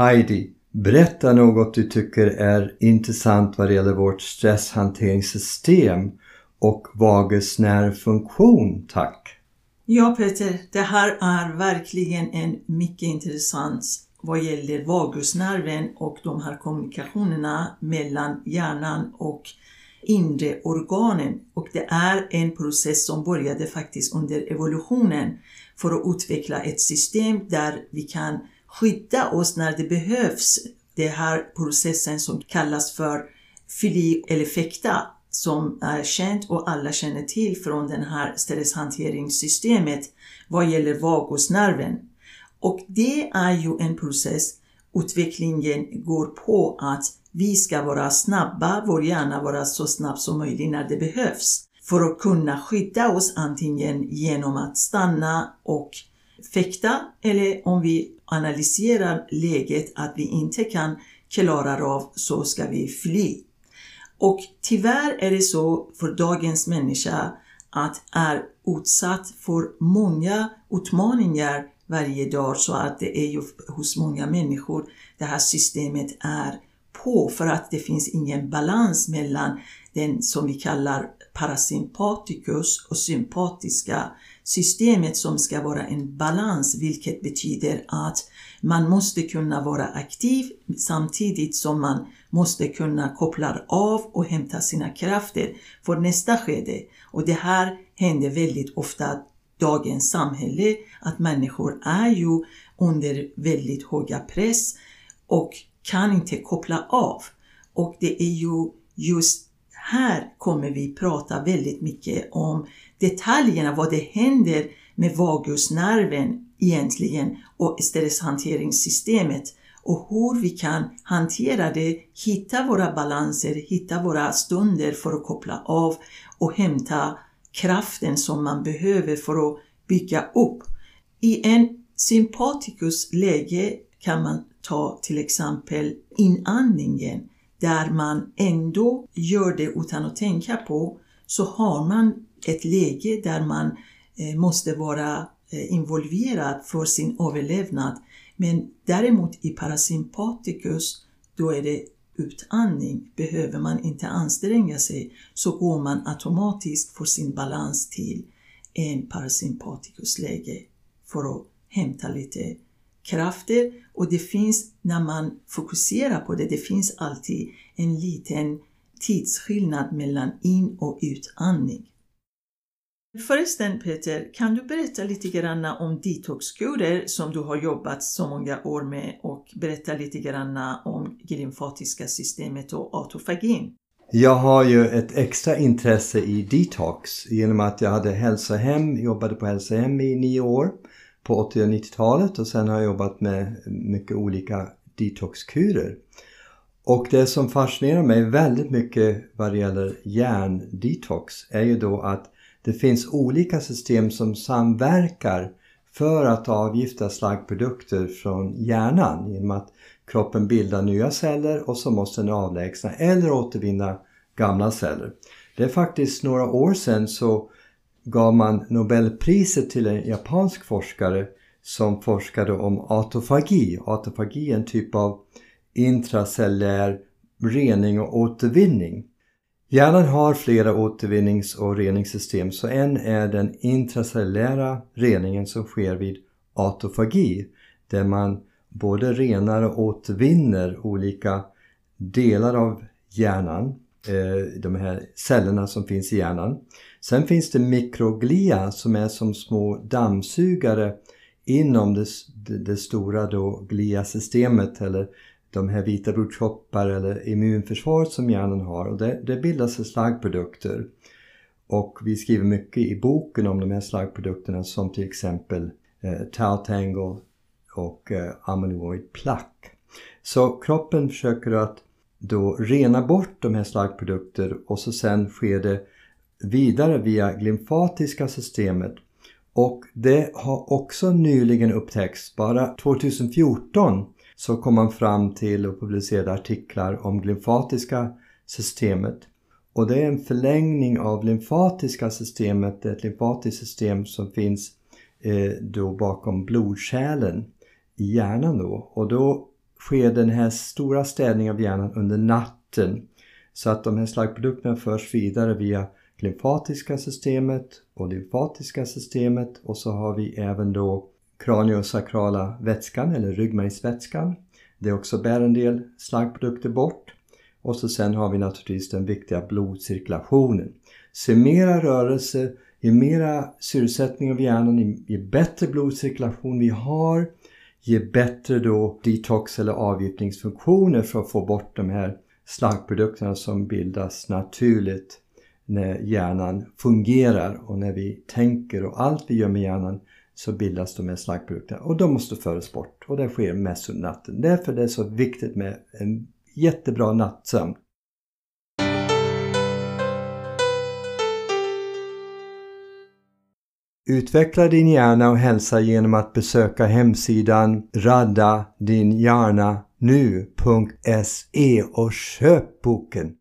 Heidi, berätta något du tycker är intressant vad det gäller vårt stresshanteringssystem och vagusnervfunktion, tack. Ja Peter, det här är verkligen en mycket intressant vad gäller vagusnerven och de här kommunikationerna mellan hjärnan och inre organen. Och det är en process som började faktiskt under evolutionen för att utveckla ett system där vi kan skydda oss när det behövs. Det här processen som kallas för fili eller fäkta som är känt och alla känner till från det här stresshanteringssystemet vad gäller vagusnerven. Och det är ju en process, utvecklingen går på att vi ska vara snabba, vår hjärna vara så snabb som möjligt när det behövs för att kunna skydda oss antingen genom att stanna och fäkta eller om vi analyserar läget att vi inte kan klara av så ska vi fly. Och tyvärr är det så för dagens människa att är utsatt för många utmaningar varje dag så att det är ju hos många människor det här systemet är på för att det finns ingen balans mellan den som vi kallar parasympaticus och sympatiska systemet som ska vara en balans vilket betyder att man måste kunna vara aktiv samtidigt som man måste kunna koppla av och hämta sina krafter för nästa skede. Och det här händer väldigt ofta dagens samhälle att människor är ju under väldigt höga press och kan inte koppla av. Och det är ju just här kommer vi prata väldigt mycket om detaljerna, vad det händer med vagusnerven egentligen och stresshanteringssystemet och hur vi kan hantera det, hitta våra balanser, hitta våra stunder för att koppla av och hämta kraften som man behöver för att bygga upp. I en sympaticus läge kan man ta till exempel inandningen där man ändå gör det utan att tänka på så har man ett läge där man eh, måste vara eh, involverad för sin överlevnad. Men däremot i parasympaticus då är det utandning. Behöver man inte anstränga sig så går man automatiskt för sin balans till en parasympatikusläge för att hämta lite krafter och det finns, när man fokuserar på det, det finns alltid en liten tidsskillnad mellan in och utandning. Förresten Peter, kan du berätta lite grann om detoxkurer som du har jobbat så många år med och berätta lite grann om glymfatiska systemet och autofagin? Jag har ju ett extra intresse i detox genom att jag hade hälsohem, jobbade på hälsohem i nio år på 80 och 90-talet och sen har jag jobbat med mycket olika detoxkurer. Och det som fascinerar mig väldigt mycket vad det gäller hjärndetox är ju då att det finns olika system som samverkar för att avgifta slaggprodukter från hjärnan genom att kroppen bildar nya celler och så måste den avlägsna eller återvinna gamla celler. Det är faktiskt några år sedan så gav man Nobelpriset till en japansk forskare som forskade om autofagi. Autofagi är en typ av intracellär rening och återvinning. Hjärnan har flera återvinnings och reningssystem så en är den intracellulära reningen som sker vid autofagi där man både renar och återvinner olika delar av hjärnan, Eh, de här cellerna som finns i hjärnan. Sen finns det mikroglia som är som små dammsugare inom det, det, stora då gliasystemet eller de här vita blodkroppar eller immunförsvaret som hjärnan har och det, det bildas slaggprodukter. Och vi skriver mycket i boken om de här slaggprodukterna som till exempel eh, tau tangle och eh, amyloid plaque. Så kroppen försöker att då rena bort de här slaggprodukter och så sen sker det vidare via glymfatiska systemet. Och det har också nyligen upptäckts, bara 2014 så kom man fram till och publicerade artiklar om glymfatiska systemet. Och det är en förlängning av lymfatiska systemet, ett lymfatiskt system som finns eh, då bakom blodkärlen i hjärnan då. Och då sker den här stora städningen av hjärnan under natten. Så att de här slaggprodukterna förs vidare via lymfatiska systemet och lymfatiska systemet och så har vi även då kraniosakrala vätskan eller ryggmärgsvätskan. Det också bär en del slaggprodukter bort. Och så sen har vi naturligtvis den viktiga blodcirkulationen. Så mera rörelse, ju mera syresättning av hjärnan, ju bättre blodcirkulation vi har, ge bättre då detox eller avgiftningsfunktioner för att få bort de här slaggprodukterna som bildas naturligt när hjärnan fungerar och när vi tänker och allt vi gör med hjärnan så bildas de här slaggprodukterna och de måste föras bort och det sker mest under natten. Därför är det så viktigt med en jättebra nattsömn. Utveckla din hjärna och hälsa genom att besöka hemsidan raddadinhjärnanu.se och köp boken.